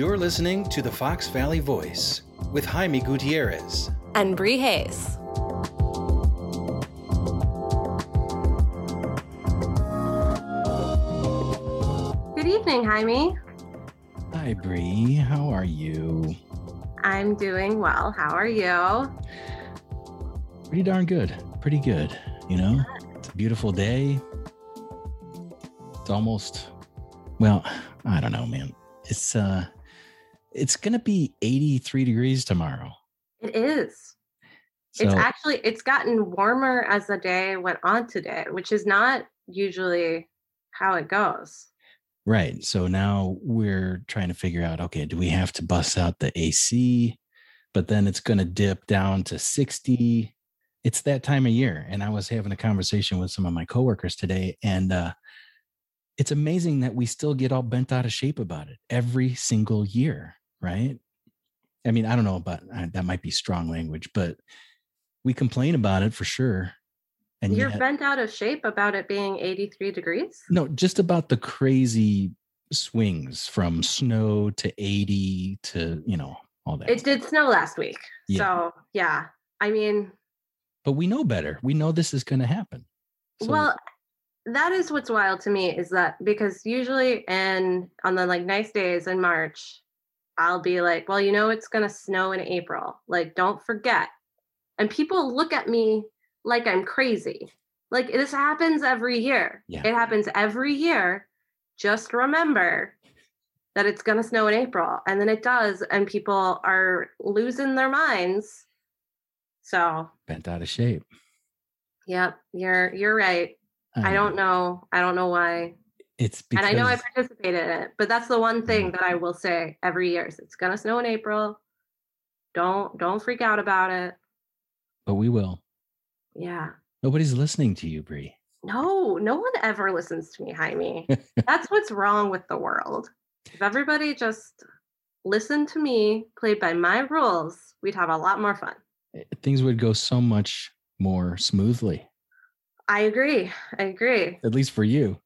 You're listening to the Fox Valley Voice with Jaime Gutierrez and Bree Hayes. Good evening, Jaime. Hi, Bree. How are you? I'm doing well. How are you? Pretty darn good. Pretty good. You know, it's a beautiful day. It's almost, well, I don't know, man. It's, uh, it's going to be 83 degrees tomorrow. It is. So, it's actually it's gotten warmer as the day went on today, which is not usually how it goes. Right. So now we're trying to figure out okay, do we have to bust out the AC? But then it's going to dip down to 60. It's that time of year. And I was having a conversation with some of my coworkers today, and uh, it's amazing that we still get all bent out of shape about it every single year right? I mean, I don't know about uh, that might be strong language, but we complain about it for sure. And you're yet, bent out of shape about it being 83 degrees? No, just about the crazy swings from snow to 80 to, you know, all that. It did snow last week. Yeah. So, yeah. I mean, but we know better. We know this is going to happen. So, well, that is what's wild to me is that because usually and on the like nice days in March, I'll be like, well, you know, it's going to snow in April. Like, don't forget. And people look at me like I'm crazy. Like, this happens every year. Yeah. It happens every year. Just remember that it's going to snow in April. And then it does. And people are losing their minds. So, bent out of shape. Yep. You're, you're right. I don't know. I don't know why it's because, and I know I participated in it, but that's the one thing mm. that I will say every year is it's gonna snow in April. Don't don't freak out about it. But we will. Yeah. Nobody's listening to you, Bree. No, no one ever listens to me, Jaime. that's what's wrong with the world. If everybody just listened to me, played by my rules, we'd have a lot more fun. Eh, things would go so much more smoothly. I agree. I agree. At least for you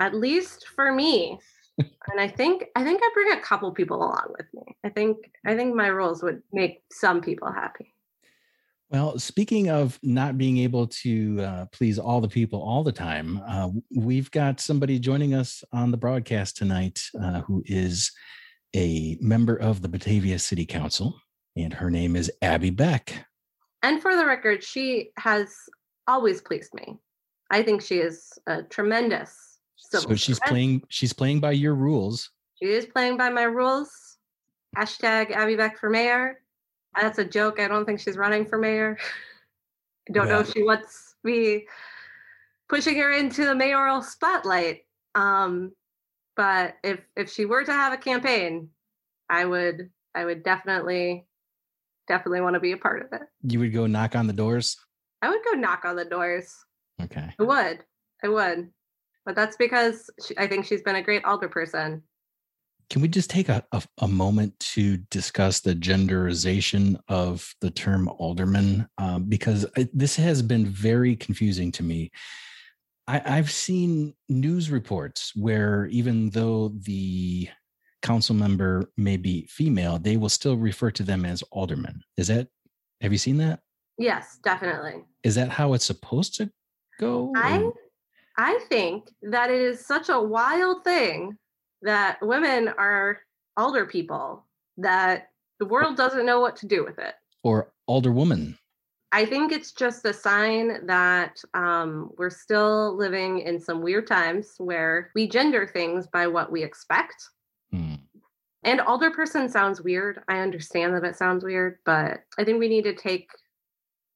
at least for me. and I think I think I bring a couple people along with me. I think I think my rules would make some people happy. Well, speaking of not being able to uh, please all the people all the time, uh, we've got somebody joining us on the broadcast tonight uh, who is a member of the Batavia City Council, and her name is Abby Beck. And for the record, she has always pleased me. I think she is a tremendous so she's playing she's playing by your rules. She is playing by my rules. Hashtag Abby Beck for mayor. That's a joke. I don't think she's running for mayor. I don't know if she wants me pushing her into the mayoral spotlight. Um, but if if she were to have a campaign, I would I would definitely definitely want to be a part of it. You would go knock on the doors? I would go knock on the doors. Okay. I would. I would but that's because she, I think she's been a great alderperson. Can we just take a, a, a, moment to discuss the genderization of the term alderman? Um, because I, this has been very confusing to me. I, I've seen news reports where even though the council member may be female, they will still refer to them as alderman. Is that, have you seen that? Yes, definitely. Is that how it's supposed to go? I I think that it is such a wild thing that women are older people that the world doesn't know what to do with it. Or older woman. I think it's just a sign that um, we're still living in some weird times where we gender things by what we expect. Hmm. And older person sounds weird. I understand that it sounds weird, but I think we need to take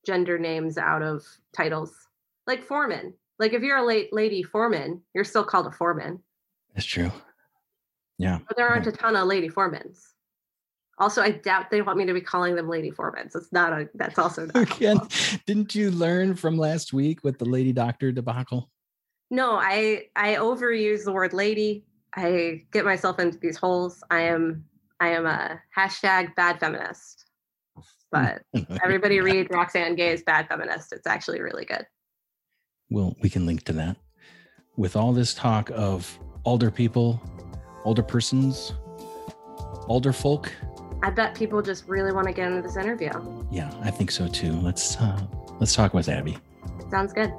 gender names out of titles. Like foreman. Like if you're a late lady foreman, you're still called a foreman. That's true. Yeah. But there aren't a ton of lady foremans. Also, I doubt they want me to be calling them lady foremans. It's not a. That's also not. Again, didn't you learn from last week with the lady doctor debacle? No, I I overuse the word lady. I get myself into these holes. I am I am a hashtag bad feminist. But everybody read Roxane Gay's Bad Feminist. It's actually really good we'll we can link to that. With all this talk of older people, older persons, older folk. I bet people just really want to get into this interview. Yeah, I think so too. Let's uh, let's talk with Abby. Sounds good.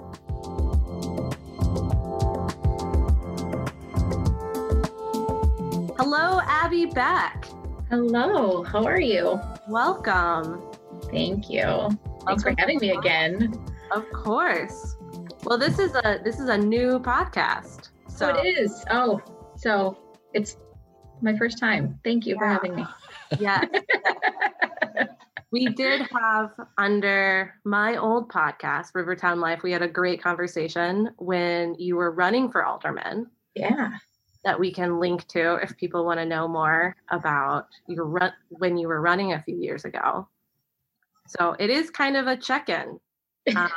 Hello, Abby Beck. Hello, how are you? Welcome. Thank you. Thanks for having me again. Of course. Well, this is a this is a new podcast. So oh, it is. Oh, so it's my first time. Thank you yeah. for having me. Yes. we did have under my old podcast, Rivertown Life, we had a great conversation when you were running for alderman. Yeah. That we can link to if people want to know more about your run when you were running a few years ago. So it is kind of a check-in. Um,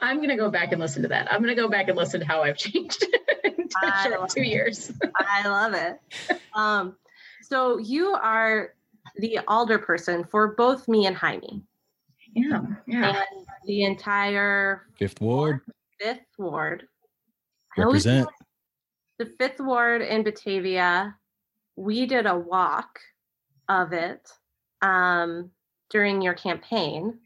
I'm going to go back and listen to that. I'm going to go back and listen to how I've changed in two years. I love it. Um, so you are the alder person for both me and Jaime. Yeah, yeah. And the entire fifth ward. Fifth ward. Represent. The fifth ward in Batavia. We did a walk of it um, during your campaign.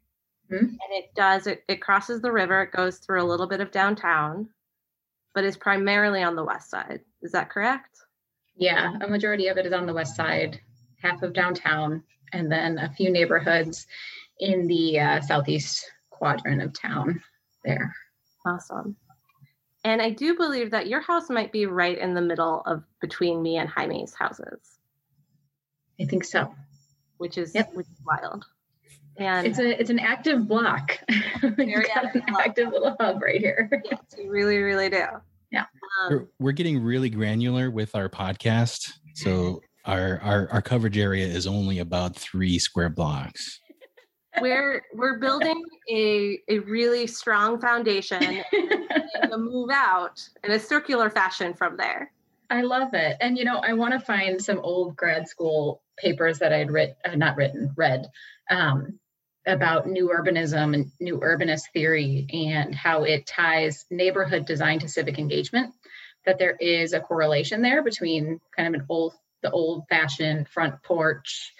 Mm-hmm. And it does, it, it crosses the river, it goes through a little bit of downtown, but is primarily on the west side. Is that correct? Yeah, a majority of it is on the west side half of downtown, and then a few neighborhoods in the uh, southeast quadrant of town there. Awesome. And I do believe that your house might be right in the middle of between me and Jaime's houses. I think so. Which is yep. which is wild. And it's a it's an active block. Very active, an active little hub right here. Yes, we really, really do. Yeah. Um, we're, we're getting really granular with our podcast. So our, our our coverage area is only about three square blocks. We're we're building a a really strong foundation to move out in a circular fashion from there. I love it, and you know I want to find some old grad school papers that I'd writ uh, not written read um, about new urbanism and new urbanist theory and how it ties neighborhood design to civic engagement that there is a correlation there between kind of an old the old fashioned front porch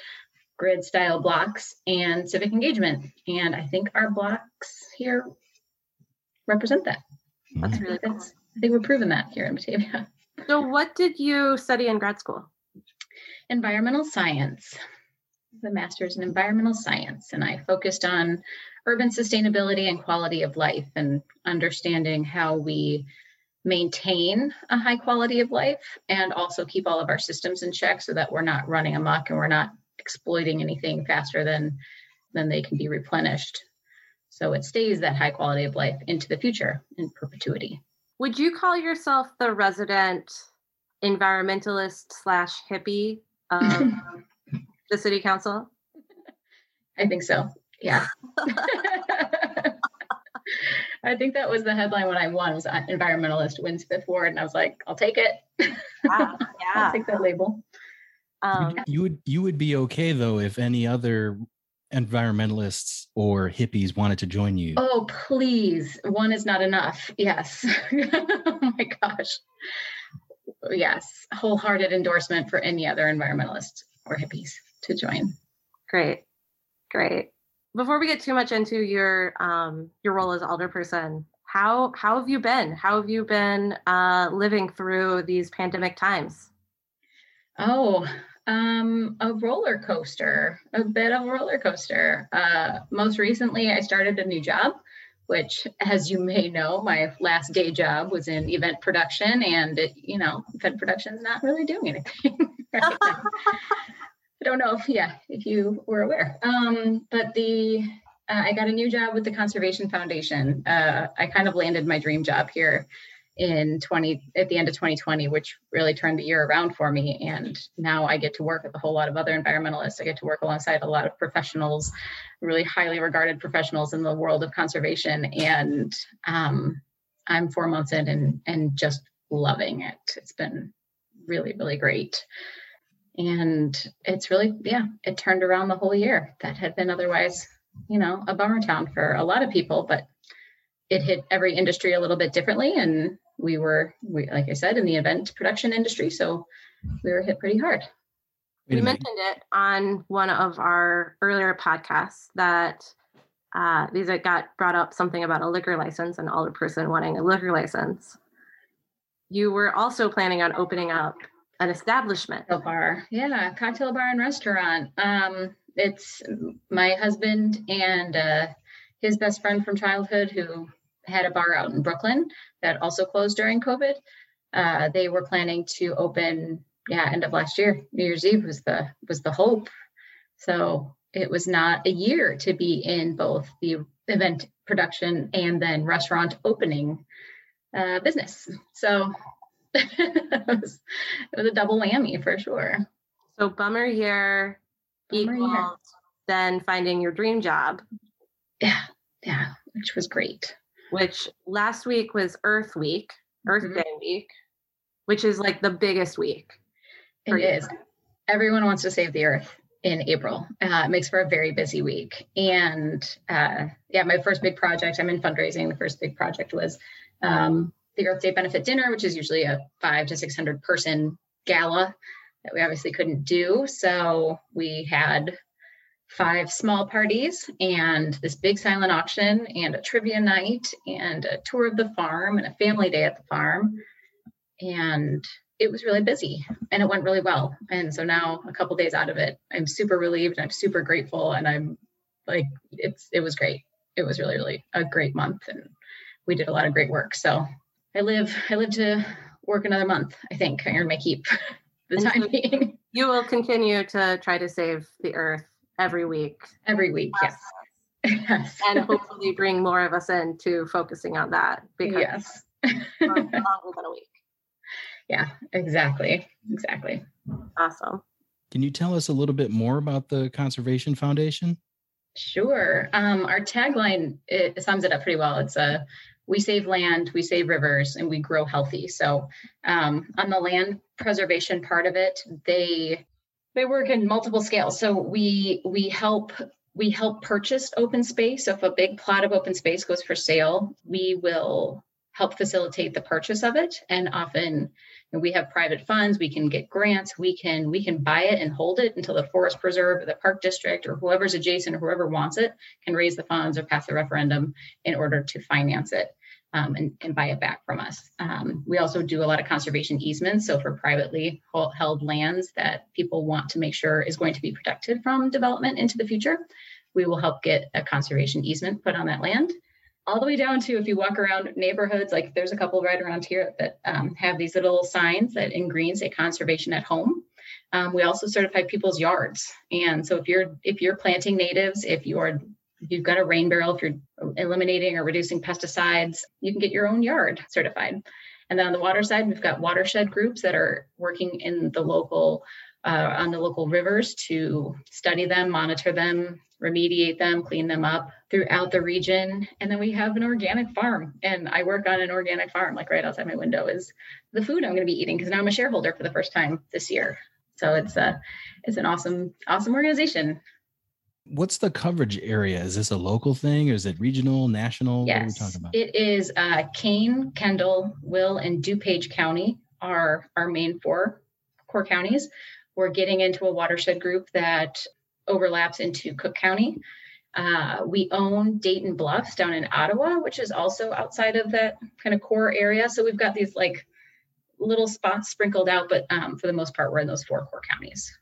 grid style blocks and civic engagement. And I think our blocks here represent that. That's really cool. I think we're proving that here in Batavia. So, what did you study in grad school? Environmental science, the master's in environmental science. And I focused on urban sustainability and quality of life and understanding how we maintain a high quality of life and also keep all of our systems in check so that we're not running amok and we're not exploiting anything faster than than they can be replenished so it stays that high quality of life into the future in perpetuity would you call yourself the resident environmentalist slash hippie of the city council i think so yeah I think that was the headline when I won was environmentalist wins fifth ward, and I was like, I'll take it. Yeah, yeah. I'll take that label. Um, you would you would be okay though if any other environmentalists or hippies wanted to join you. Oh please, one is not enough. Yes. oh my gosh. Yes, wholehearted endorsement for any other environmentalists or hippies to join. Great, great before we get too much into your um, your role as alderperson, how how have you been? How have you been uh, living through these pandemic times? Oh, um, a roller coaster, a bit of a roller coaster. Uh, most recently, I started a new job, which, as you may know, my last day job was in event production, and it, you know, event production is not really doing anything. right don't know if yeah, if you were aware. Um, but the uh, I got a new job with the Conservation Foundation. Uh, I kind of landed my dream job here in 20 at the end of 2020, which really turned the year around for me. And now I get to work with a whole lot of other environmentalists. I get to work alongside a lot of professionals, really highly regarded professionals in the world of conservation. And um, I'm four months in and and just loving it. It's been really, really great and it's really yeah it turned around the whole year. That had been otherwise you know a bummer town for a lot of people but it hit every industry a little bit differently. And we were we like i said in the event production industry so we were hit pretty hard. We mentioned it on one of our earlier podcasts that uh, these got brought up something about a liquor license and older person wanting a liquor license. You were also planning on opening up an establishment. A bar, yeah, cocktail bar and restaurant. Um, it's my husband and uh, his best friend from childhood who had a bar out in Brooklyn that also closed during COVID. Uh, they were planning to open, yeah, end of last year. New Year's Eve was the was the hope. So it was not a year to be in both the event production and then restaurant opening uh, business. So it, was, it was a double whammy for sure. So bummer year equals then finding your dream job. Yeah, yeah, which was great. Which last week was Earth Week, Earth mm-hmm. Day Week, which is like the biggest week. It you. is. Everyone wants to save the Earth in April. Uh, it makes for a very busy week. And uh, yeah, my first big project, I'm in fundraising. The first big project was um, the Earth Day benefit dinner, which is usually a five to 600 person gala that we obviously couldn't do. So we had five small parties and this big silent auction and a trivia night and a tour of the farm and a family day at the farm. And it was really busy and it went really well. And so now a couple days out of it, I'm super relieved and I'm super grateful and I'm like it's it was great. It was really, really a great month and we did a lot of great work. So I live I live to work another month, I think. I earn my keep the time so being. You will continue to try to save the earth every week. Every week, yes. yes. and hopefully bring more of us into focusing on that because yes. longer than a week. Yeah, exactly. Exactly. Awesome. Can you tell us a little bit more about the Conservation Foundation? Sure. Um, our tagline it sums it up pretty well. It's a we save land, we save rivers, and we grow healthy. So, um, on the land preservation part of it, they they work in multiple scales. So we we help we help purchase open space. So if a big plot of open space goes for sale, we will help facilitate the purchase of it. And often we have private funds, we can get grants, we can we can buy it and hold it until the forest preserve or the park district or whoever's adjacent or whoever wants it can raise the funds or pass the referendum in order to finance it um, and, and, buy it back from us. Um, we also do a lot of conservation easements. So for privately held lands that people want to make sure is going to be protected from development into the future, we will help get a conservation easement put on that land. All the way down to if you walk around neighborhoods, like there's a couple right around here that um, have these little signs that in green say conservation at home. Um, we also certify people's yards, and so if you're if you're planting natives, if you are you've got a rain barrel, if you're eliminating or reducing pesticides, you can get your own yard certified. And then on the water side, we've got watershed groups that are working in the local uh, on the local rivers to study them, monitor them, remediate them, clean them up throughout the region. And then we have an organic farm, and I work on an organic farm. Like right outside my window is the food I'm going to be eating because now I'm a shareholder for the first time this year. So it's a it's an awesome awesome organization. What's the coverage area? Is this a local thing or is it regional, national? Yes, what are we talking about? It is uh, Kane, Kendall, Will, and DuPage County are our main four core counties. We're getting into a watershed group that overlaps into Cook County. Uh, we own Dayton Bluffs down in Ottawa, which is also outside of that kind of core area. So we've got these like little spots sprinkled out, but um, for the most part, we're in those four core counties.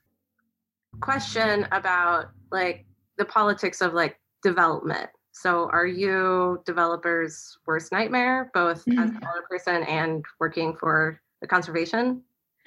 Question about like the politics of like development. So are you developers' worst nightmare, both mm-hmm. as a mm. person and working for the conservation?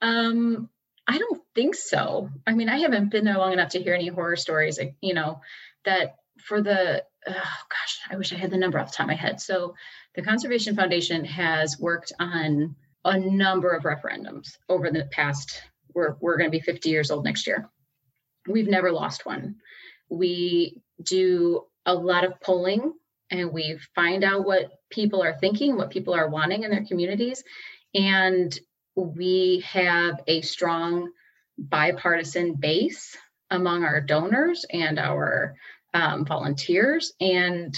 um, I don't think so. I mean, I haven't been there long enough to hear any horror stories, you know, that for the, oh gosh, I wish I had the number off the top of my head. So the Conservation Foundation has worked on a number of referendums over the past, we're, we're going to be 50 years old next year. We've never lost one. We do a lot of polling and we find out what people are thinking, what people are wanting in their communities. And we have a strong bipartisan base among our donors and our um, volunteers. And,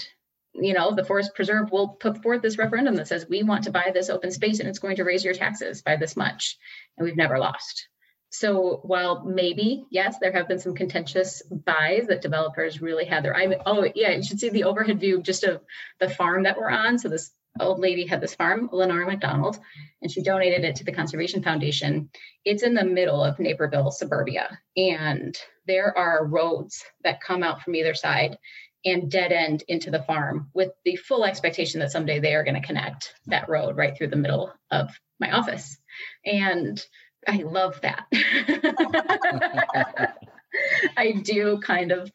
you know, the Forest Preserve will put forth this referendum that says we want to buy this open space and it's going to raise your taxes by this much. And we've never lost. So while maybe yes there have been some contentious buys that developers really had their i oh yeah you should see the overhead view just of the farm that we're on. So this old lady had this farm lenore mcdonald and she donated it to the conservation foundation. It's in the middle of naperville suburbia and there are roads that come out from either side and dead end into the farm with the full expectation that someday they are going to connect that road right through the middle of my office. And I love that. I do kind of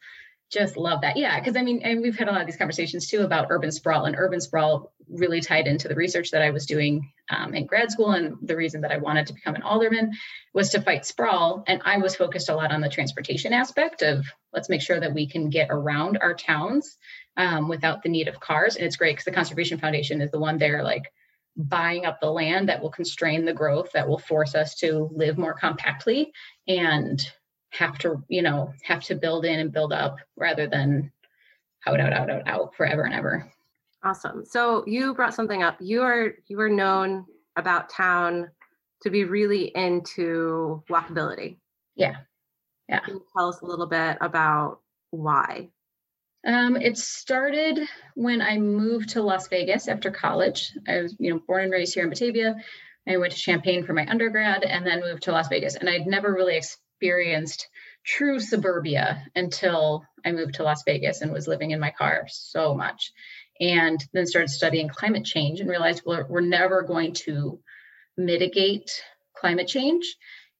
just love that. Yeah, because I mean, and we've had a lot of these conversations too about urban sprawl, and urban sprawl really tied into the research that I was doing um, in grad school. And the reason that I wanted to become an alderman was to fight sprawl. And I was focused a lot on the transportation aspect of let's make sure that we can get around our towns um, without the need of cars. And it's great because the Conservation Foundation is the one there, like buying up the land that will constrain the growth that will force us to live more compactly and have to you know have to build in and build up rather than out out out out out forever and ever. Awesome. So you brought something up. You are you are known about town to be really into walkability. Yeah. Yeah. Tell us a little bit about why um, it started when I moved to Las Vegas after college. I was, you know, born and raised here in Batavia. I went to Champaign for my undergrad and then moved to Las Vegas. And I'd never really experienced true suburbia until I moved to Las Vegas and was living in my car so much. And then started studying climate change and realized we're, we're never going to mitigate climate change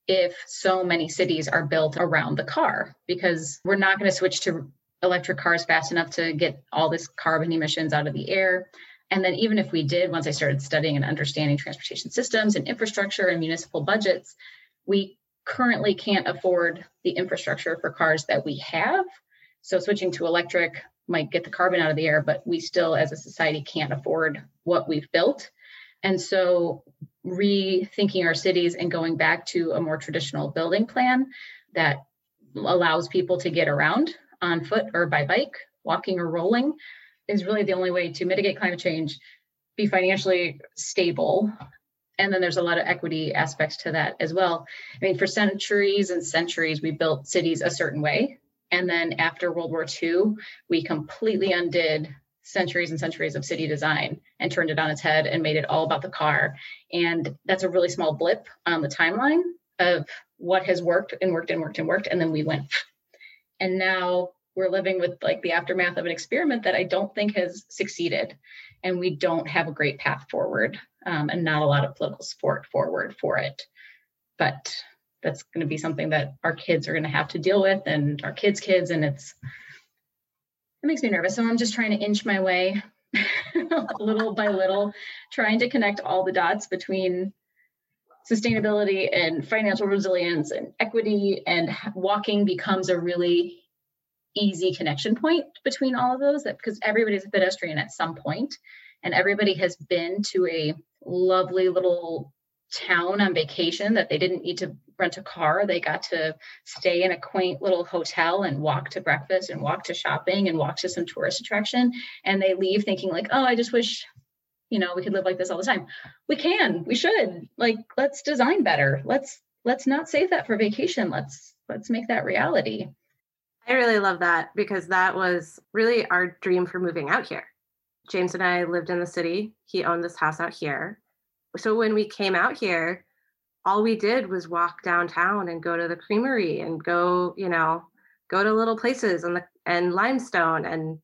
if so many cities are built around the car because we're not going to switch to electric cars fast enough to get all this carbon emissions out of the air. And then, even if we did, once I started studying and understanding transportation systems and infrastructure and municipal budgets, we currently can't afford the infrastructure for cars that we have. So, switching to electric might get the carbon out of the air, but we still, as a society, can't afford what we've built. And so, rethinking our cities and going back to a more traditional building plan that allows people to get around on foot or by bike, walking or rolling, is really the only way to mitigate climate change, be financially stable. And then there's a lot of equity aspects to that as well. I mean, for centuries and centuries, we built cities a certain way. And then after World War II, we completely undid centuries and centuries of city design and turned it on its head and made it all about the car. And that's a really small blip on the timeline of what has worked and worked and worked and worked. And then we went and now we're living with like the aftermath of an experiment that I don't think has succeeded. And we don't have a great path forward um, and not a lot of political support forward for it. But that's going to be something that our kids are going to have to deal with and our kids' kids. And it's, it makes me nervous. So I'm just trying to inch my way little by little, trying to connect all the dots between sustainability and financial resilience and equity and walking becomes a really easy connection point between all of those that because everybody's a pedestrian at some point and everybody has been to a lovely little town on vacation that they didn't need to rent a car. They got to stay in a quaint little hotel and walk to breakfast and walk to shopping and walk to some tourist attraction and they leave thinking like oh i just wish you know we could live like this all the time. We can we should. Like let's design better. Let's let's not save that for vacation. Let's let's make that reality. I really love that because that was really our dream for moving out here. James and i lived in the city. He owned this house out here. So when we came out here all we did was walk downtown and go to the creamery and go you know go to little places and the and limestone and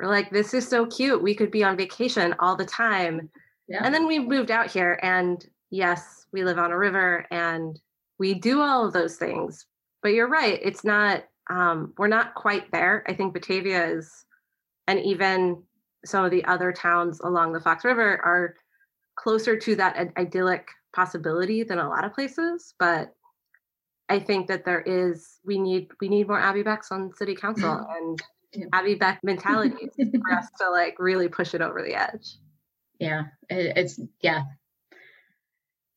we're like, this is so cute. We could be on vacation all the time. Yeah. And then we moved out here, and yes, we live on a river and we do all of those things. But you're right, it's not, um, we're not quite there. I think Batavia is, and even some of the other towns along the Fox River are closer to that idyllic possibility than a lot of places. But I think that there is, we need, we need more Abby Becks on city council. and Abby Beck mentality for us to like really push it over the edge. Yeah, it's yeah,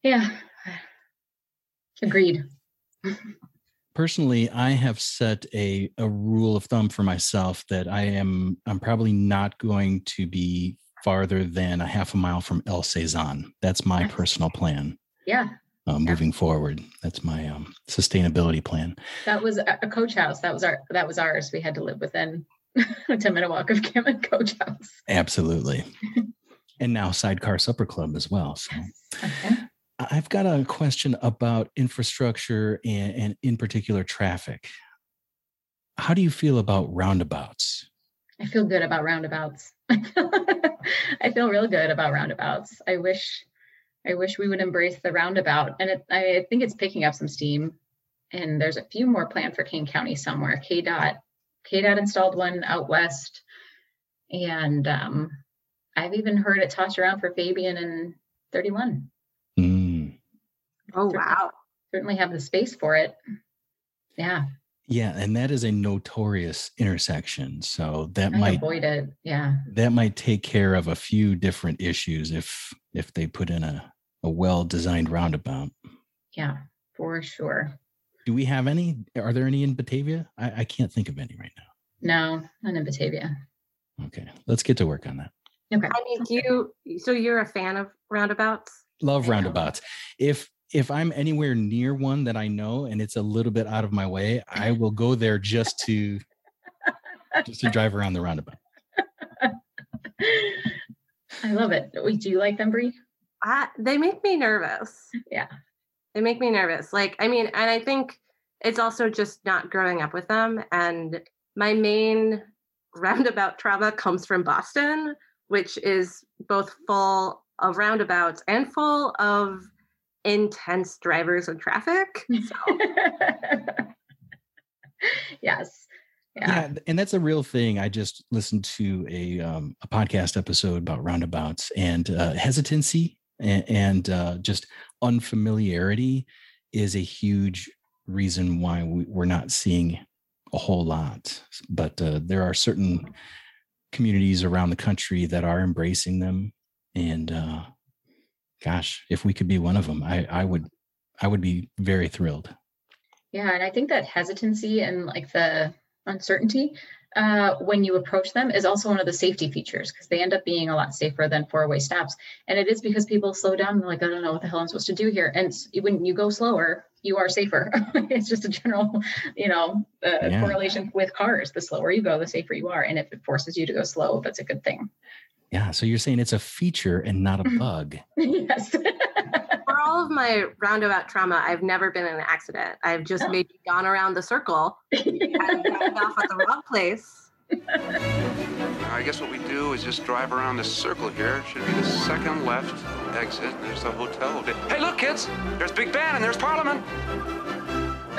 yeah. Agreed. Personally, I have set a a rule of thumb for myself that I am I'm probably not going to be farther than a half a mile from El Cezanne. That's my personal plan. Yeah. Uh, moving forward. That's my um, sustainability plan. That was a coach house. That was our that was ours. We had to live within a 10 minute walk of Kim and Coach House. Absolutely. and now Sidecar Supper Club as well. So Okay. I've got a question about infrastructure and, and in particular traffic. How do you feel about roundabouts? I feel good about roundabouts. I feel real good about roundabouts. I wish I wish we would embrace the roundabout. And it, I think it's picking up some steam. And there's a few more planned for Kane County somewhere. KDOT, KDOT installed one out west. And um, I've even heard it tossed around for Fabyan and 31. Mm, Oh wow. Certainly have the space for it. Yeah, yeah, and that is a notorious intersection. So that I might avoid it. Yeah. that might take care of a few different issues if if they put in a, a well-designed roundabout. Yeah, for sure. Do we have any? Are there any in Batavia? I, I can't think of any right now. No, not in Batavia. Okay, let's get to work on that. Okay. I mean, do you so you're a fan of roundabouts? Love roundabouts. If if I'm anywhere near one that I know and it's a little bit out of my way, I will go there just to just to drive around the roundabout. I love it. Wait, do you like them, Bree? I, they make me nervous. Yeah. They make me nervous. Like, I mean, and I think it's also just not growing up with them. And my main roundabout trauma comes from Boston, which is both full of roundabouts and full of intense drivers and traffic. So, yes. Yeah. Yeah. and that's a real thing. I just listened to a um, a podcast episode about roundabouts and uh, hesitancy and, and uh, just unfamiliarity is a huge reason why we, we're not seeing a whole lot. But uh, there are certain communities around the country that are embracing them, and uh, gosh, if we could be one of them, I, I would I would be very thrilled. Yeah. And I think that hesitancy and like the uncertainty uh, when you approach them is also one of the safety features because they end up being a lot safer than four way stops. And it is because people slow down. They're like, I don't know what the hell I'm supposed to do here. And when you go slower, you are safer. it's just a general, you know, uh, Yeah. correlation with cars. The slower you go, the safer you are. And if it forces you to go slow, that's a good thing. Yeah. So you're saying it's a feature and not a bug. yes. for all of my roundabout trauma, I've never been in an accident. I've just Oh. maybe gone around the circle and gotten off at the wrong place. I guess what we do is just drive around this circle here. Should be the second left exit. There's the hotel. Hey, look, kids! There's Big Ben and there's Parliament.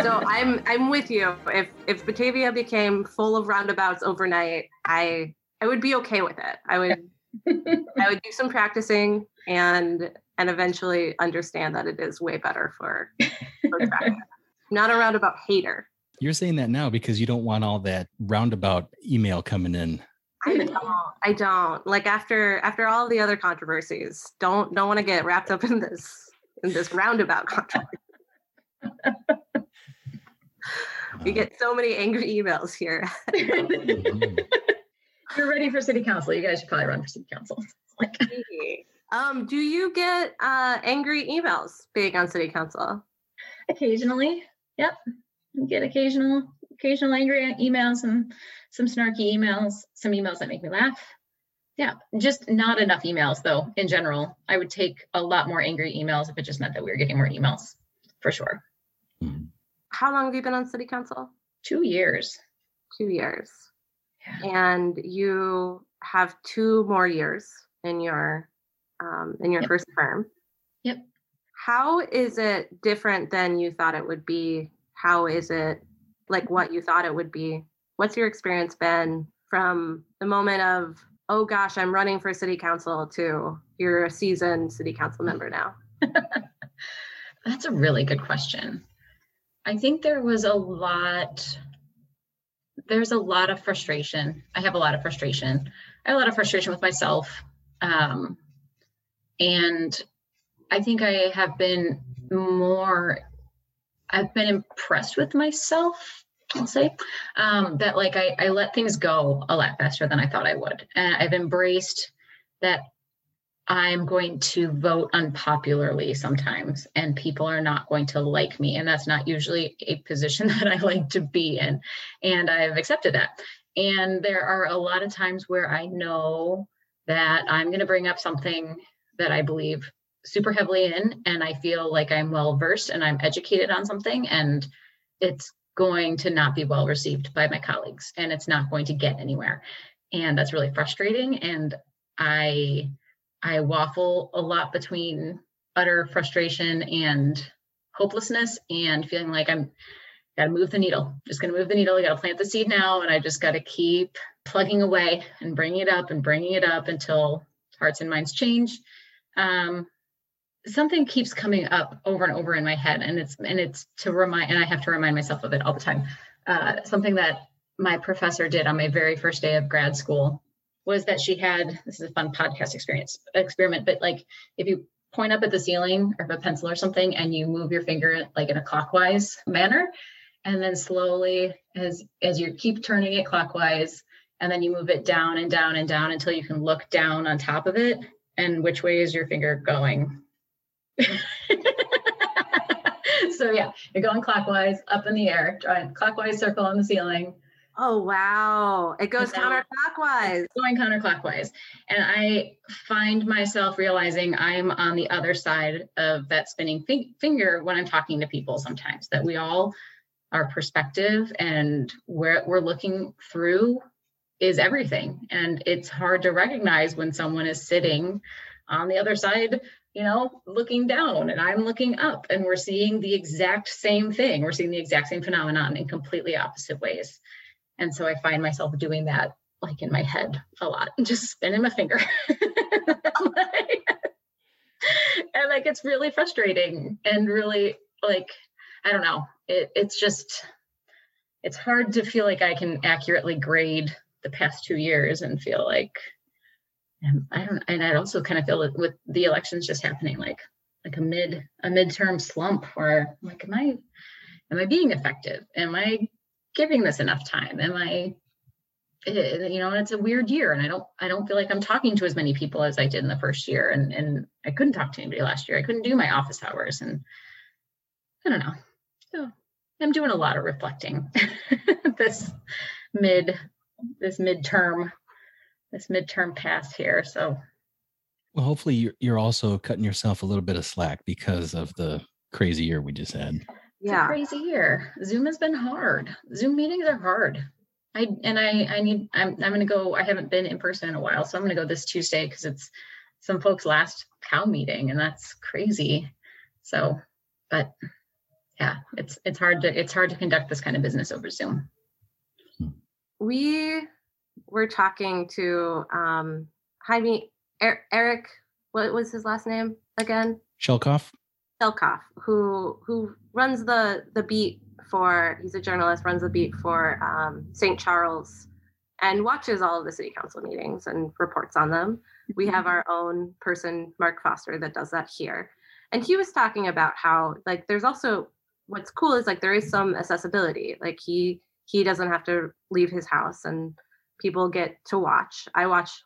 So I'm I'm with you. If if Batavia became full of roundabouts overnight, I I would be okay with it. I would I would do some practicing and and eventually understand that it is way better for, for traffic. Not a roundabout hater. You're saying that now because you don't want all that roundabout email coming in. I don't. I don't. Like after after all the other controversies, don't don't want to get wrapped up in this in this roundabout controversy. We get so many angry emails here. You're ready for city council. You guys should probably run for city council. Like, Um, do you get uh, angry emails being on city council? occasionally, yep. You get occasional, occasional angry emails and some snarky emails, some emails that make me laugh. Yeah, just not enough emails though. In general, I would take a lot more angry emails if it just meant that we were getting more emails, for sure. Mhm. How long have you been on city council? Two years. Two years. Yeah. And you have two more years in your um, in your Yep. first term. Yep. How is it different than you thought it would be? How is it like what you thought it would be? What's your experience been from the moment of oh gosh, I'm running for city council to you're a seasoned city council member now? That's a really good question. I think there was a lot, there's a lot of frustration. I have a lot of frustration. I have a lot of frustration with myself. Um, and I think I have been more, I've been impressed with myself, I'll say, um, that like I, I let things go a lot faster than I thought I would. And I've embraced that I'm going to vote unpopularly sometimes, and people are not going to like me. And that's not usually a position that I like to be in. And I've accepted that. And there are a lot of times where I know that I'm going to bring up something that I believe super heavily in, and I feel like I'm well versed and I'm educated on something, and it's going to not be well received by my colleagues, and it's not going to get anywhere. And that's really frustrating. And I, I waffle a lot between utter frustration and hopelessness and feeling like I'm got to move the needle. Just going to move the needle. I got to plant the seed now, and I just got to keep plugging away and bringing it up and bringing it up until hearts and minds change. Um, something keeps coming up over and over in my head, and it's and it's to remind, and I have to remind myself of it all the time. Uh, something that my professor did on my very first day of grad school was that she had this is a fun podcast experience experiment, but like if you point up at the ceiling or a pencil or something and you move your finger like in a clockwise manner and then slowly as as you keep turning it clockwise and then you move it down and down and down until you can look down on top of it and which way is your finger going so yeah you're going clockwise up in the air drawing clockwise circle on the ceiling Oh wow. It goes counterclockwise. Going counterclockwise. And I find myself realizing I'm on the other side of that spinning finger when I'm talking to people sometimes that we all our perspective and where we're looking through is everything. And it's hard to recognize when someone is sitting on the other side, you know, looking down and I'm looking up and we're seeing the exact same thing. We're seeing the exact same phenomenon in completely opposite ways. And so I find myself doing that like in my head a lot, just spinning my finger. and like it's really frustrating and really like I don't know. It, it's just it's hard to feel like I can accurately grade the past two years and feel like and I don't and I also kind of feel that with the elections just happening like like a mid a midterm slump where I'm like am I am I being effective? Am I giving this enough time? Am I eh, you know and it's a weird year and i don't i don't feel like i'm talking to as many people as i did in the first year and and i couldn't talk to anybody last year i couldn't do my office hours and i don't know so i'm doing a lot of reflecting this mid this midterm this midterm pass here so well hopefully you're, you're also cutting yourself a little bit of slack because of the crazy year we just had yeah. crazy year. Zoom has been hard. Zoom meetings are hard. I and I I need I'm I'm gonna go. I haven't been in person in a while, so I'm gonna go this Tuesday because it's some folks' last cow meeting, and that's crazy. So, but yeah, it's it's hard to it's hard to conduct this kind of business over Zoom. We were talking to um Jaime Eric. What was his last name again? Schelkopf. Schelkopf, who who runs the the beat for he's a journalist, runs the beat for um, St. Charles, and watches all of the city council meetings and reports on them. We have our own person, Mark Foster, that does that here, and he was talking about how like there's also what's cool is like there is some accessibility. Like he he doesn't have to leave his house, and people get to watch. I watched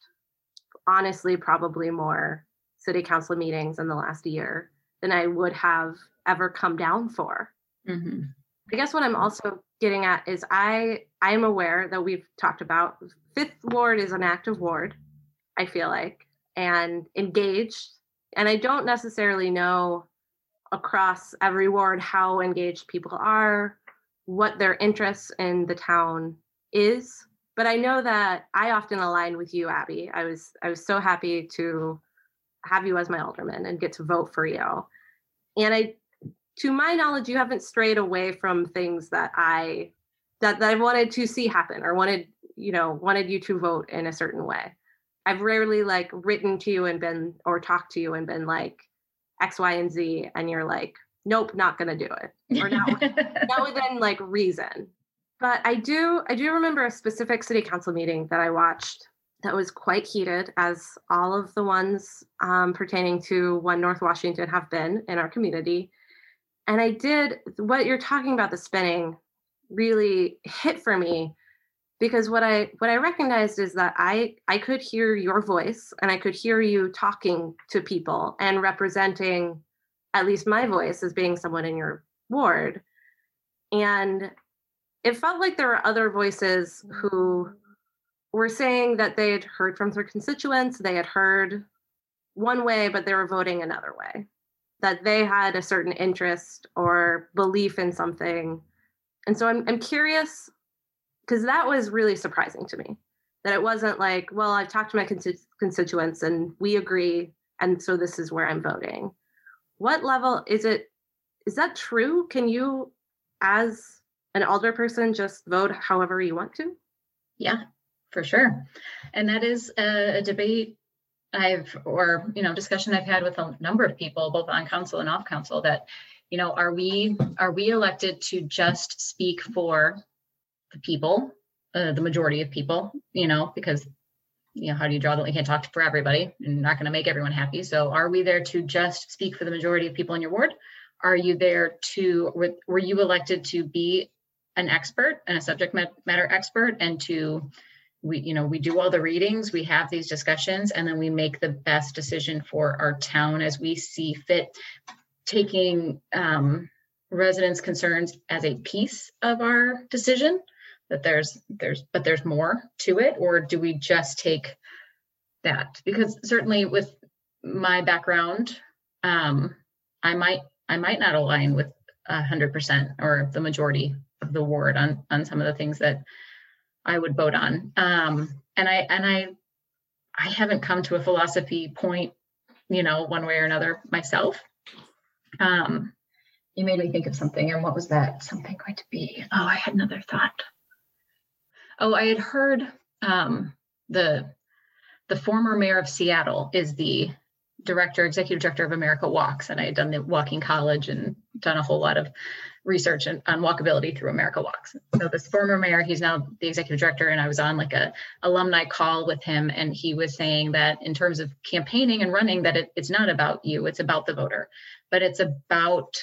honestly probably more city council meetings in the last year than I would have ever come down for. Mm-hmm. I guess what I'm also getting at is I I am aware that we've talked about Fifth Ward is an active ward, I feel like, and engaged. And I don't necessarily know across every ward how engaged people are, what their interests in the town is. But I know that I often align with you, Abby. I was I was so happy to have you as my alderman and get to vote for you. And I, to my knowledge, you haven't strayed away from things that I that, that I wanted to see happen or wanted, you know, wanted you to vote in a certain way. I've rarely like written to you and been or talked to you and been like X, Y, and Z, and you're like, nope, not gonna do it. Or not, not within like reason. But I do I do remember a specific city council meeting that I watched that was quite heated, as all of the ones um, pertaining to One North Washington have been in our community. And I did what you're talking about the spinning really hit for me because what I what I recognized is that I I could hear your voice and I could hear you talking to people and representing at least my voice as being someone in your ward. And it felt like there were other voices who were saying that they had heard from their constituents, they had heard one way, but they were voting another way, that they had a certain interest or belief in something. And so I'm, I'm curious, because that was really surprising to me, that it wasn't like, well, I've talked to my constituents and we agree, and so this is where I'm voting. What level is it? Is that true? Can you, as an alder person, just vote however you want to? Yeah, for sure. And that is a, a, debate I've, or, you know, discussion I've had with a number of people, both on council and off council that, you know, are we, are we elected to just speak for the people, uh, the majority of people, you know, because, you know, how do you draw that? you can't talk for everybody and not going to make everyone happy. So are we there to just speak for the majority of people in your ward? Are you there to, were, were you elected to be an expert and a subject matter expert and to we you know we do all the readings we have these discussions and then we make the best decision for our town as we see fit taking um, residents concerns as a piece of our decision that there's there's but there's more to it or do we just take that because certainly with my background um, i might i might not align with a hundred percent or the majority of the ward on on some of the things that I would vote on. Um, and I and I I haven't come to a philosophy point, you know, one way or another myself. Um, you made me think of something, and what was that something going to be? Oh, I had another thought. Oh, I had heard um, the the former mayor of Seattle is the director, executive director of America Walks, and I had done the walking college and done a whole lot of research on, on walkability through America Walks. So this former mayor, he's now the executive director, and I was on like a alumni call with him, and he was saying that in terms of campaigning and running, that it, it's not about you, it's about the voter, but it's about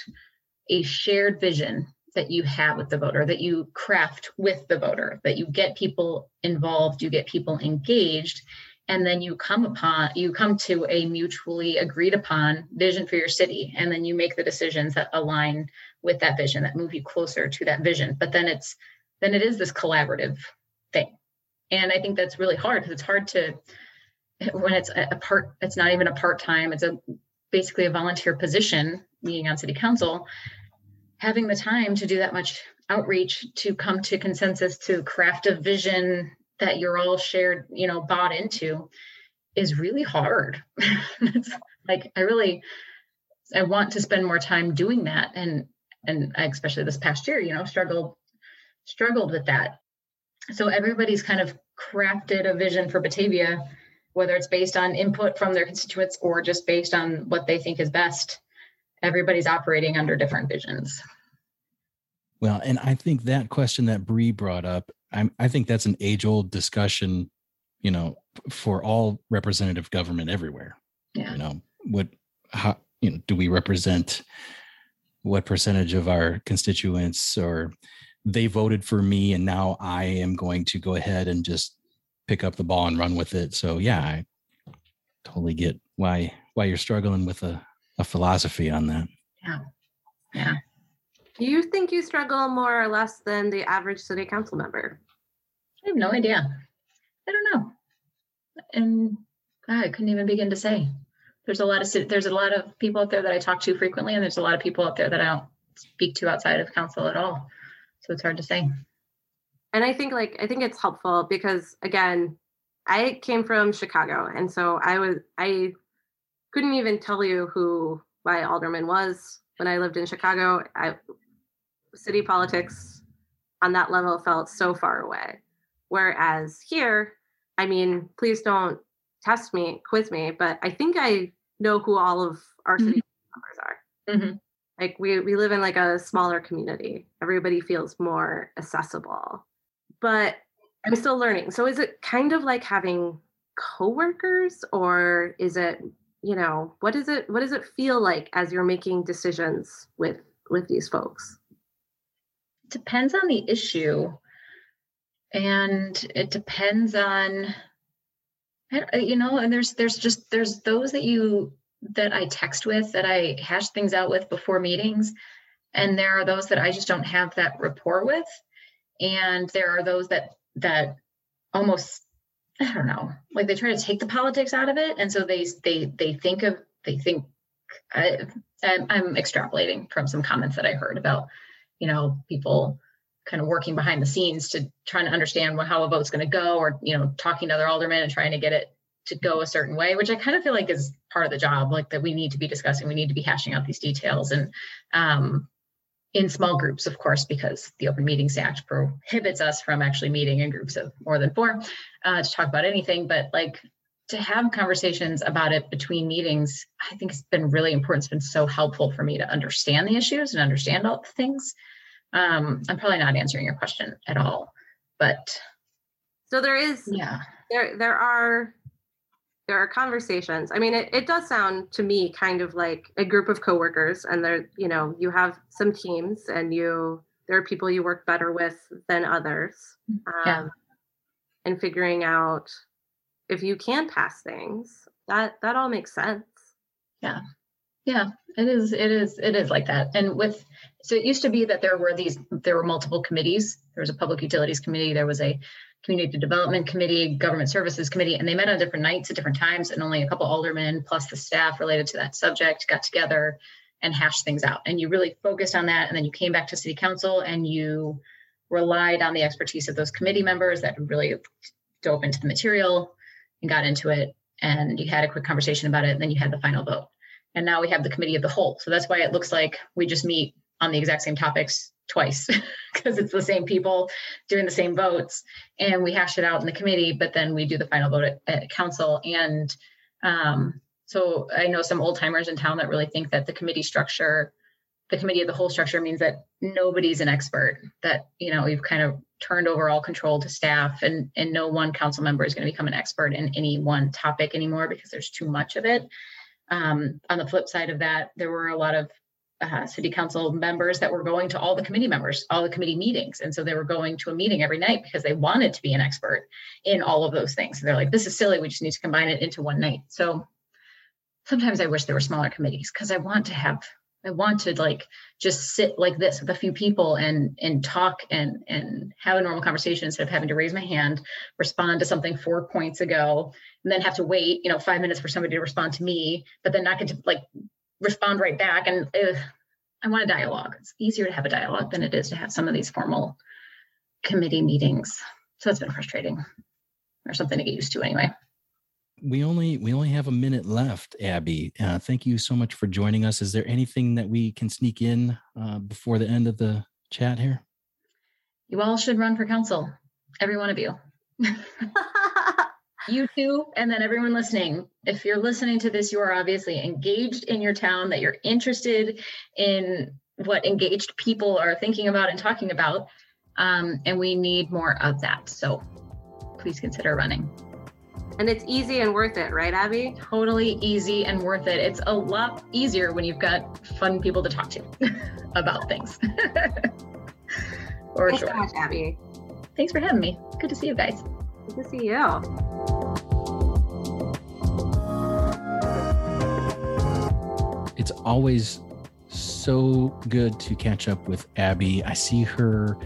a shared vision that you have with the voter, that you craft with the voter, that you get people involved, you get people engaged, and then you come upon you come to a mutually agreed upon vision for your city and then you make the decisions that align with that vision that move you closer to that vision. But then it's then it is this collaborative thing. And i think that's really hard because it's hard to when it's a part it's not even a part-time it's a basically a volunteer position being on city council having the time to do that much outreach to come to consensus to craft a vision that you're all shared, you know, bought into is really hard. it's like I really I want to spend more time doing that and and I, especially this past year, you know, struggled struggled with that. So everybody's kind of crafted a vision for Batavia, whether it's based on input from their constituents or just based on what they think is best. Everybody's operating under different visions. Well, and I think that question that Bree brought up I'm, I think that's an age old discussion, you know, for all representative government everywhere. Yeah. You know, what, how, you know, do we represent what percentage of our constituents or they voted for me and now I am going to go ahead and just pick up the ball and run with it. So yeah, I totally get why why you're struggling with a, a philosophy on that. Yeah. Yeah. Do you think you struggle more or less than the average city council member? I have no idea. I don't know. And I couldn't even begin to say. There's a lot of there's a lot of people out there that I talk to frequently, and there's a lot of people out there that I don't speak to outside of council at all. So it's hard to say. And I think like I think it's helpful because again, I came from Chicago, and so I was I couldn't even tell you who my alderman was when I lived in Chicago. I city politics on that level felt so far away. Whereas here, I mean, please don't test me, quiz me, but I think I know who all of our city mm-hmm. members are. Mm-hmm. Like we we live in like a smaller community. Everybody feels more accessible. But I'm still learning. So is it kind of like having coworkers or is it, you know, what is it what does it feel like as you're making decisions with with these folks? It depends on the issue. And it depends on you know and there's there's just there's those that you that i text with that i hash things out with before meetings. And there are those that i just don't have that rapport with. And there are those that that almost i don't know. Like they try to take the politics out of it and so they they they think of they think I, i'm extrapolating from some comments that i heard about you know people kind of working behind the scenes to trying to understand how a vote's going to go or you know talking to other aldermen and trying to get it to go a certain way which i kind of feel like is part of the job like that we need to be discussing we need to be hashing out these details and um, in small groups of course because the open meetings act prohibits us from actually meeting in groups of more than four uh, to talk about anything. But like to have conversations about it between meetings i think it's been really important. It's been so helpful for me to understand the issues and understand all the things. Um, I'm probably not answering your question at all, but so there is yeah. there there are there are conversations. I mean, it, it does sound to me kind of like a group of coworkers, and there you know you have some teams, and you there are people you work better with than others, um, yeah. and figuring out if you can pass things that that all makes sense. Yeah, yeah, it is. It is. It is like that. And with so it used to be that there were these. There were multiple committees. There was a public utilities committee. There was a community development committee, government services committee, and they met on different nights at different times. And only a couple aldermen plus the staff related to that subject got together and hashed things out. And you really focused on that. And then you came back to city council and you relied on the expertise of those committee members that really dove into the material and got into it. And you had a quick conversation about it. And then you had the final vote and now we have the committee of the whole. So that's why it looks like we just meet on the exact same topics twice because it's the same people doing the same votes and we hash it out in the committee, but then we do the final vote at, at council. And um, so I know some old timers in town that really think that the committee structure, the committee of the whole structure means that nobody's an expert, that, you know, you've kind of turned over all control to staff and, and no one council member is going to become an expert in any one topic anymore because there's too much of it. Um, on the flip side of that, there were a lot of uh, city council members that were going to all the committee members, all the committee meetings. And so they were going to a meeting every night because they wanted to be an expert in all of those things. So they're like, this is silly. We just need to combine it into one night. So sometimes I wish there were smaller committees because I want to have I want to like just sit like this with a few people and and talk and and have a normal conversation instead of having to raise my hand, respond to something four points ago, and then have to wait, you know, five minutes for somebody to respond to me, but then not get to like respond right back. And ugh, I want a dialogue. It's easier to have a dialogue than it is to have some of these formal committee meetings. So it's been frustrating, or something to get used to anyway we only we only have a minute left abby uh, thank you so much for joining us is there anything that we can sneak in uh, before the end of the chat here you all should run for council every one of you you too and then everyone listening if you're listening to this you are obviously engaged in your town that you're interested in what engaged people are thinking about and talking about um, and we need more of that so please consider running and it's easy and worth it, right, Abby? Totally easy and worth it. It's a lot easier when you've got fun people to talk to about things. Thanks sure. so much, Abby. Thanks for having me. Good to see you guys. Good to see you. It's always so good to catch up with Abby. I see her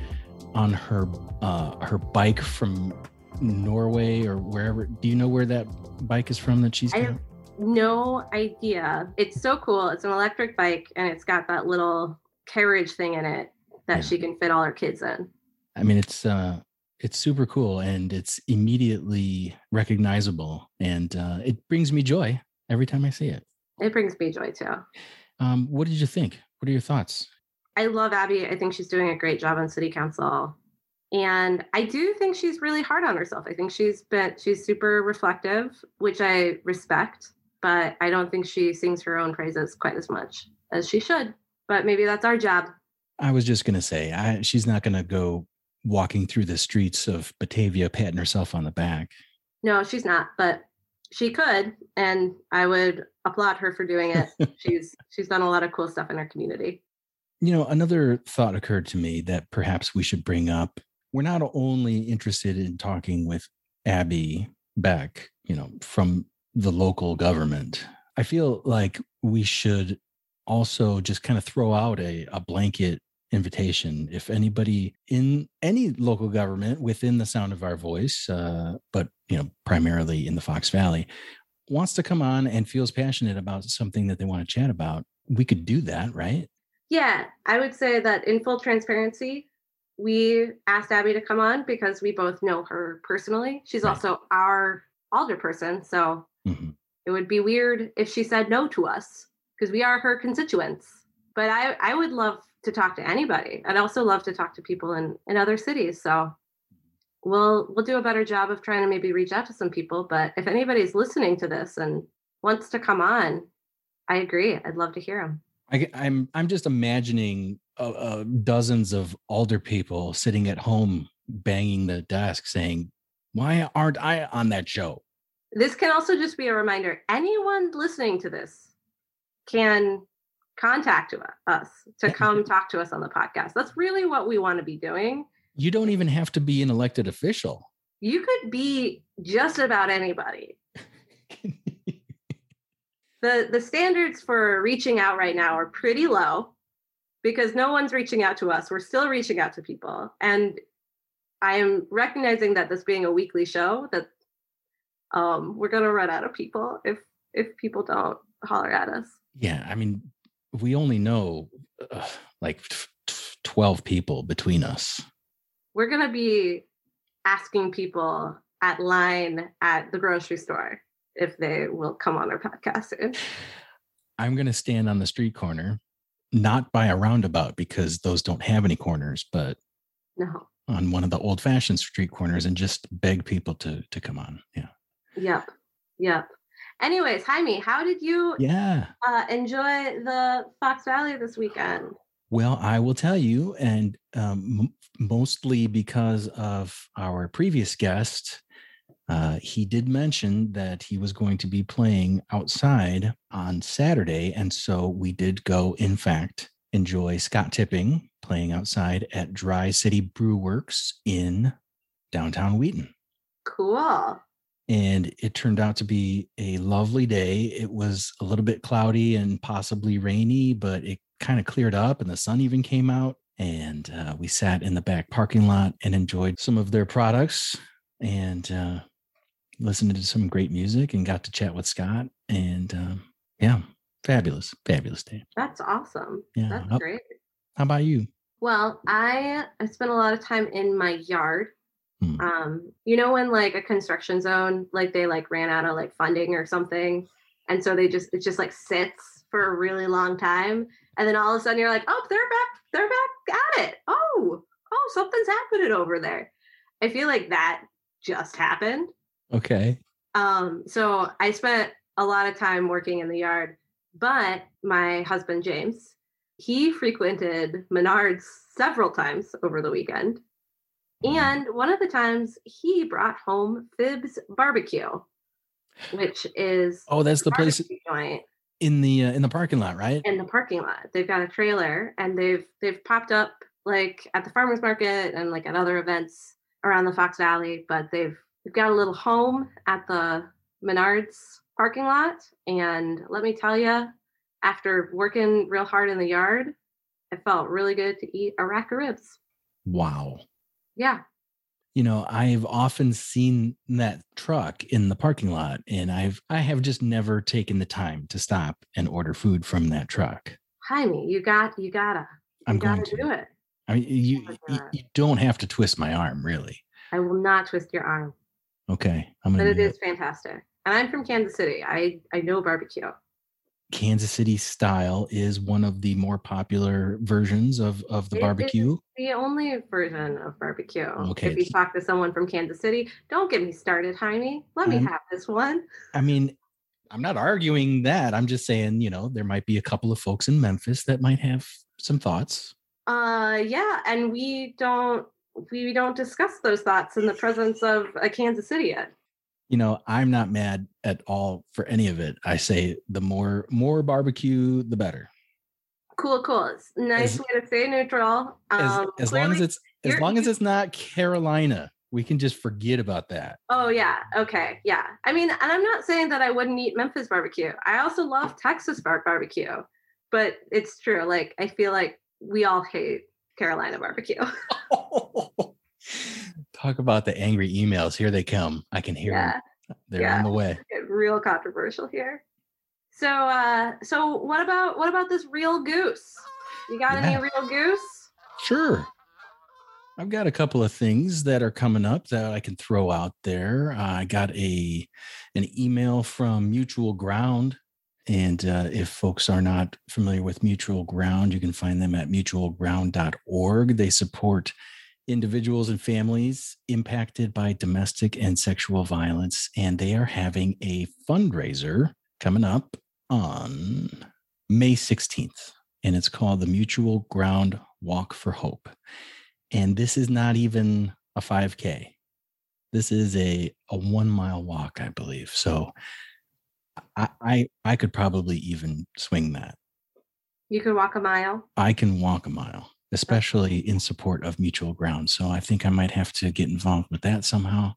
on her uh, her bike from Norway or wherever. Do you know where that bike is from that she's got? I have no idea. It's so cool. It's an electric bike and it's got that little carriage thing in it that yeah. she can fit all her kids in. I mean, it's uh it's super cool and it's immediately recognizable and uh, it brings me joy every time I see it. It brings me joy too. Um, what did you think? What are your thoughts? I love Abby. I think she's doing a great job on city council. And I do think she's really hard on herself. I think she's been she's super reflective, which I respect, but I don't think she sings her own praises quite as much as she should. But maybe that's our job. I was just gonna say, I, she's not gonna go walking through the streets of Batavia patting herself on the back. No, she's not, but she could, and I would applaud her for doing it. she's she's done a lot of cool stuff in our community. You know, another thought occurred to me that perhaps we should bring up we're not only interested in talking with Abby Beck, you know, from the local government. I feel like we should also just kind of throw out a, a blanket invitation if anybody in any local government within the sound of our voice uh, but you know primarily in the fox valley wants to come on and feels passionate about something that they want to chat about we could do that right Yeah, I would say that in full transparency, we asked Abby to come on because we both know her personally. She's Right. also our alder person. So Mhm. it would be weird if she said no to us because we are her constituents. But I, I would love to talk to anybody. I'd also love to talk to people in, in other cities. So we'll we'll do a better job of trying to maybe reach out to some people. But if anybody's listening to this and wants to come on, I agree. I'd love to hear them. I, am I'm just imagining uh, uh, dozens of older people sitting at home banging the desk saying, "Why aren't I on that show?" this can also just be a reminder anyone listening to this can contact us to come talk to us on the podcast that's really what we want to be doing You don't even have to be an elected official. you could be just about anybody the the standards for reaching out right now are pretty low because no one's reaching out to us we're still reaching out to people and i am recognizing that this being a weekly show that um we're going to run out of people if if people don't holler at us yeah, I mean, we only know uh, like t- t- twelve people between us. We're going to be asking people at line at the grocery store if they will come on our podcast soon. I'm going to stand on the street corner, not by a roundabout because those don't have any corners, but no on one of the old-fashioned street corners and just beg people to to come on. Yeah. yep yep anyways jaime how did you Yeah. uh, enjoy the fox valley this weekend Well, I will tell you, and um, mostly because of our previous guest, uh, he did mention that he was going to be playing outside on Saturday. And so we did go, in fact, enjoy Scott Tipping playing outside at Dry City Brew Works in downtown Wheaton. cool And it turned out to be a lovely day. It was a little bit cloudy and possibly rainy, but it kind of cleared up and the sun even came out. And uh, we sat in the back parking lot and enjoyed some of their products and uh, listened to some great music and got to chat with Scott. And um, yeah, fabulous, fabulous day. that's awesome Yeah. that's How, great how about you? well i i spent a lot of time in my yard Hmm. um you know when like a construction zone like they like ran out of like funding or something and so they just it just like sits for a really long time and then all of a sudden you're like oh they're back they're back at it oh oh something's happening over there i feel like that just happened Okay. um so i spent a lot of time working in the yard but my husband james he frequented menards several times over the weekend and one of the times he brought home Fibs Barbecue, which is Oh, that's the place joint in the uh, in the parking lot, right? in the parking lot. They've got a trailer and they've they've popped up like at the farmers market and like at other events around the Fox Valley, but they've they've got a little home at the Menards parking lot. And let me tell you, after working real hard in the yard, it felt really good to eat a rack of ribs. Wow. Yeah. you know i've often seen that truck in the parking lot and i've i have just never taken the time to stop and order food from that truck Jaime, you got you gotta. You i'm gotta going to do it. i mean you, you you don't have to twist my arm really I will not twist your arm. okay i'm But it is fantastic. And I'm from Kansas City. I I know barbecue. Kansas city style is one of the more popular versions of of the It barbecue The only version of barbecue. Okay. If you talk to someone from Kansas City, don't get me started, Jaime. Let me have this one. i mean i'm not arguing that i'm just saying you know there might be a couple of folks in memphis that might have some thoughts Uh yeah, and we don't we don't discuss those thoughts in the presence of a Kansas City yet. You know i'm not mad at all for any of it i say the more more barbecue the better Cool, cool. It's nice As- way to stay neutral. as, Um, as long as it's As long as it's not Carolina, we can just forget about that. Oh yeah. Okay. Yeah. I mean, and I'm not saying that I wouldn't eat Memphis barbecue. I also love Texas bar- barbecue, but it's true. Like I feel like we all hate Carolina barbecue. Talk about the angry emails. Here they come. I can hear yeah. them. They're yeah. on the way. Get real controversial here. So uh so what about what about this real goose? You got any real goose? Sure. I've got a couple of things that are coming up that I can throw out there. I got a an email from Mutual Ground, and uh, if folks are not familiar with Mutual Ground, you can find them at mutualground.org. They support individuals and families impacted by domestic and sexual violence, and they are having a fundraiser coming up on May 16th, and it's called the Mutual Ground Walk for Hope. And this is not even a 5K. This is a, a one mile walk, I believe. So I, I I could probably even swing that. You could walk a mile. I can walk a mile, especially in support of mutual ground. So I think I might have to get involved with that somehow.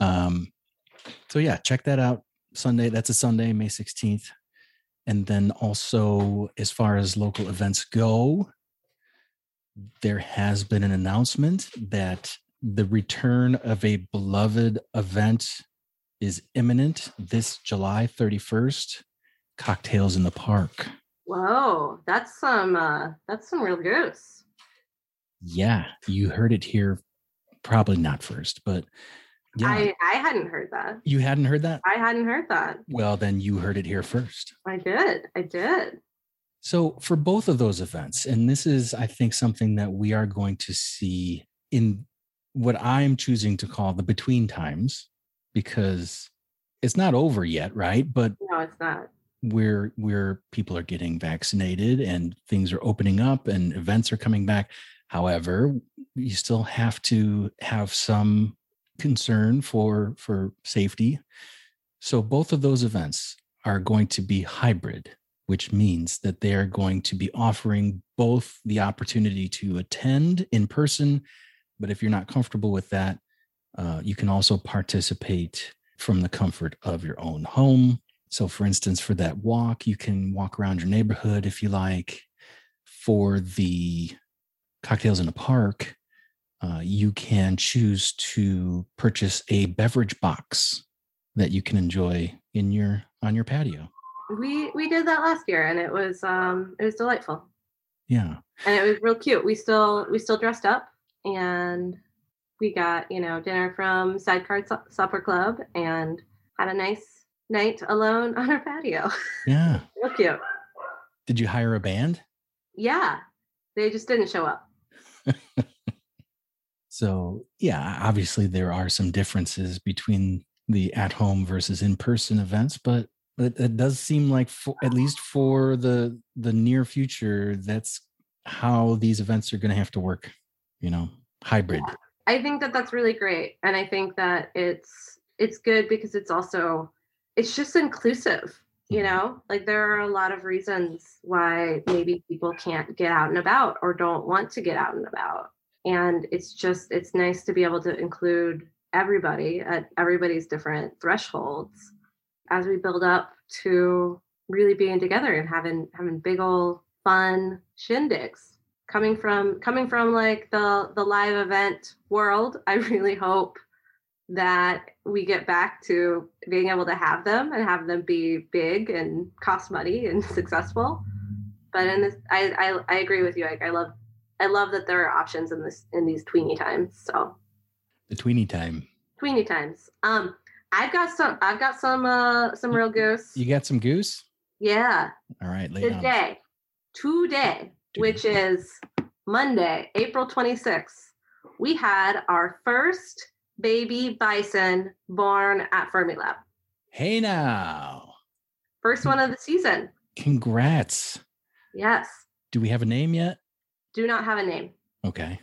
Um, so yeah, check that out. Sunday, that's a Sunday, May 16th. And then also, as far as local events go, there has been an announcement that the return of a beloved event is imminent this July 31st. Cocktails in the Park. Whoa, that's some uh that's some real goose. Yeah, you heard it here. Probably not first, but yeah, I I hadn't heard that. you hadn't heard that. I hadn't heard that. Well, then you heard it here first. I did. I did. So, for both of those events, and this is, I think, something that we are going to see in what I'm choosing to call the between times, because it's not over yet, right? But No, it's not. Where where people are getting vaccinated and things are opening up and events are coming back. However, you still have to have some concern for for safety. So both of those events are going to be hybrid, which means that they are going to be offering both the opportunity to attend in person, but if you're not comfortable with that, uh, you can also participate from the comfort of your own home. So, for instance, for that walk, you can walk around your neighborhood if you like. For the cocktails in the park, uh, you can choose to purchase a beverage box that you can enjoy in your on your patio. We we did that last year and it was um it was delightful. Yeah, And it was real cute. We still we still dressed up and we got, you know, dinner from Sidecar Supper Club and had a nice night alone on our patio. yeah. real cute. Did you hire a band? Yeah. They just didn't show up. So, yeah, obviously there are some differences between the at home versus in person events, but it, it does seem like, for, at least for the the near future, that's how these events are going to have to work. You know, hybrid. I think that that's really great, and I think that it's it's good because it's also it's just inclusive. You mm-hmm. know, like there are a lot of reasons why maybe people can't get out and about or don't want to get out and about, and it's just it's nice to be able to include everybody at everybody's different thresholds as we build up to really being together and having having big old fun shindigs. Coming from coming from like the the live event world i really hope that we get back to being able to have them and have them be big and cost money and successful. But in this i i, I agree with you like i love i love that there are options in this in these tweeny times so. The tweeny time. tweeny times. Um i've got some i've got some uh some real goose. You got some goose? yeah. All right, lay it on. today today which is Monday, April 26th, we had our first baby bison born at Fermilab. Hey now. First one of the season. Congrats. Yes. Do we have a name yet? Do not have a name. Okay.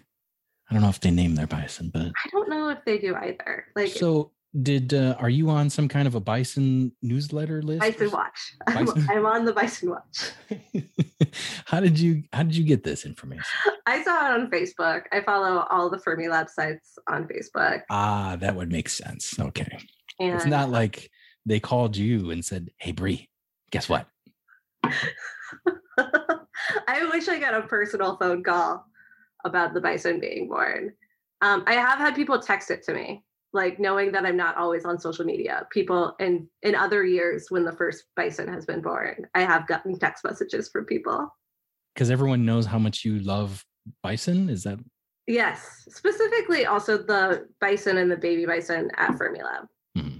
I don't know if they name their bison, but I don't know if they do either. Like, so Did uh, are you on some kind of a bison newsletter list? Bison Watch. I'm, I'm on the Bison Watch. how did you how did you get this information? I saw it on Facebook. I follow all the Fermilab sites on Facebook. Ah, that would make sense. Okay. And It's not like they called you and said, "Hey, Bree guess what?" I wish I got a personal phone call about the bison being born. Um, I have had people text it to me, like knowing that I'm not always on social media. People in in other years when the first bison has been born, I have gotten text messages from people. Because everyone knows how much you love bison. Is that Yes, specifically also the bison and the baby bison at Fermilab. Hmm.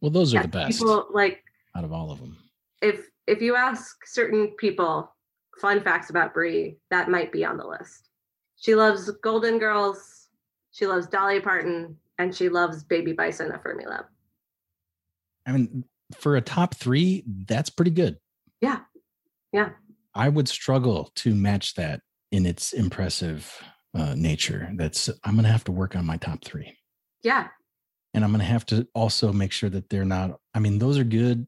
well? Those are Yes, the best People like out of all of them. if if you ask certain people fun facts about Bree, that might be on the list. She loves Golden Girls, she loves Dolly Parton, and she loves Baby Bison at Fermilab. I mean, for a top three, that's pretty good. Yeah. Yeah. I would struggle to match that in its impressive uh, nature. That's I'm gonna have to work on my top three. Yeah, and I'm gonna have to also make sure that they're not. I mean, those are good.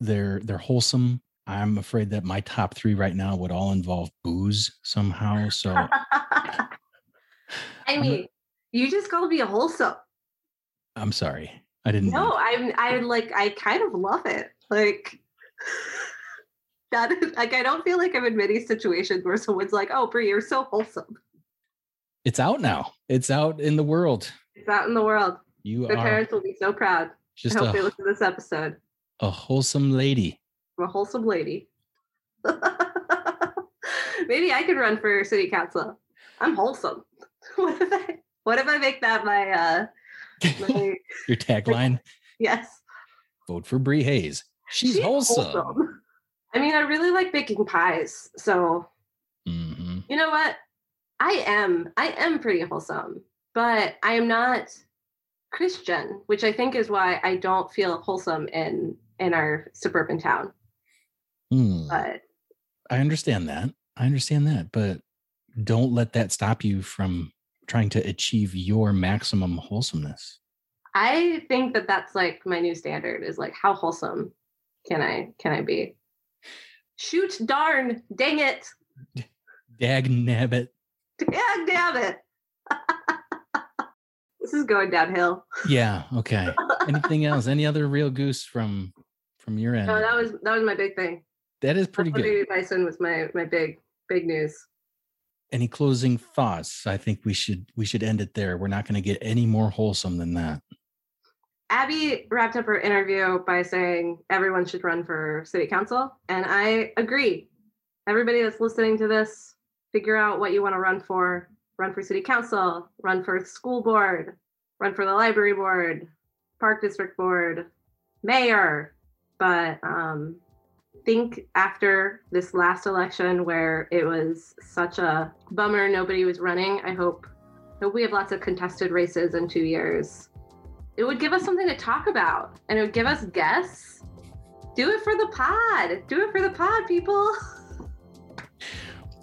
They're they're wholesome. I'm afraid that my top three right now would all involve booze somehow. So I mean, you just called me wholesome. I'm sorry. I didn't. No, I'm I like I kind of love it. Like that is like I don't feel like I'm in many situations where someone's like, "Oh, Bree, you're so wholesome." It's out now. It's out in the world. It's out in the world. You are parents will be so proud. just I hope they a, listen to this episode. a wholesome lady. I'm a wholesome lady. Maybe I could run for city council. I'm wholesome. What if I what if I make that my uh my Your tagline: yes. Vote for Bree Hayes. She's, wholesome. I mean, I really like baking pies. So hmm you know what? I am I am pretty wholesome, but I am not Christian, which I think is why I don't feel wholesome in in our suburban town. Hmm. But I understand that. I understand that, but don't let that stop you from trying to achieve your maximum wholesomeness. I think that that's like my new standard is like how wholesome can I can I be? Shoot darn, dang it. Dag nabbit. Yeah, damn it. this is going downhill. Yeah. Okay. Anything else? Any other real goose from from your end? No, that was that was my big thing. that is pretty good. Baby Bison was my my big big news. Any closing thoughts? I think we should we should end it there. We're not going to get any more wholesome than that. Abby wrapped up her interview by saying everyone should run for city council. And I agree. Everybody that's listening to this, figure out what you want to run for. Run for city council, run for school board, run for the library board, park district board, mayor. But um, think after this last election where it was such a bummer nobody was running, I hope, hope we have lots of contested races in two years it would give us something to talk about and it would give us guests. Do it for the pod. Do it for the pod, people.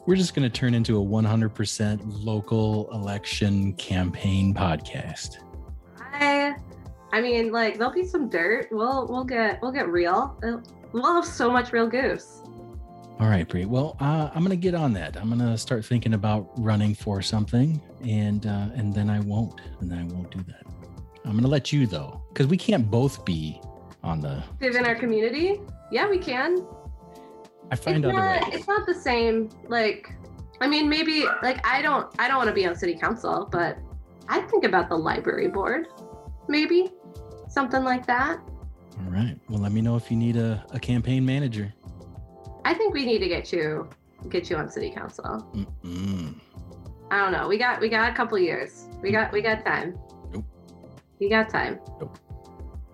We're just going to turn into a 100% local election campaign podcast. I I mean, like there'll be some dirt. We'll we'll get we'll get real. It'll- We'll so much real goose. All right, Bree. Well, uh, I'm going to get on that. I'm going to start thinking about running for something, and uh, and then I won't, and then I won't do that. I'm going to let you though, because we can't both be on the. Live in our community. Yeah, we can. I find it's other not ways. it's not the same. Like, I mean, maybe like I don't I don't want to be on city council, but I think about the library board. Maybe something like that. All right. Well, let me know if you need a, a campaign manager. I think we need to get you get you on city council. Mm-mm. I don't know. We got we got a couple years. We got we got time. Nope. We got time. Nope.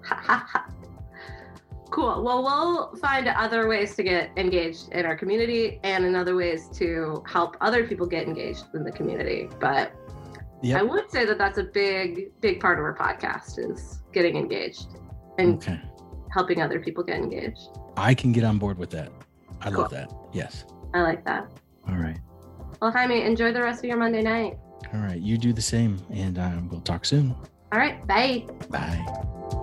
Ha, ha, ha. cool. Well, we'll find other ways to get engaged in our community and in other ways to help other people get engaged in the community. But Yep. I would say that that's a big big part of our podcast is getting engaged and Okay. Helping other people get engaged. I can get on board with that. I love that. Yes. I like that. All right. Well, Jaime, enjoy the rest of your Monday night. All right. You do the same, and uh, we'll talk soon. All right, bye. Bye.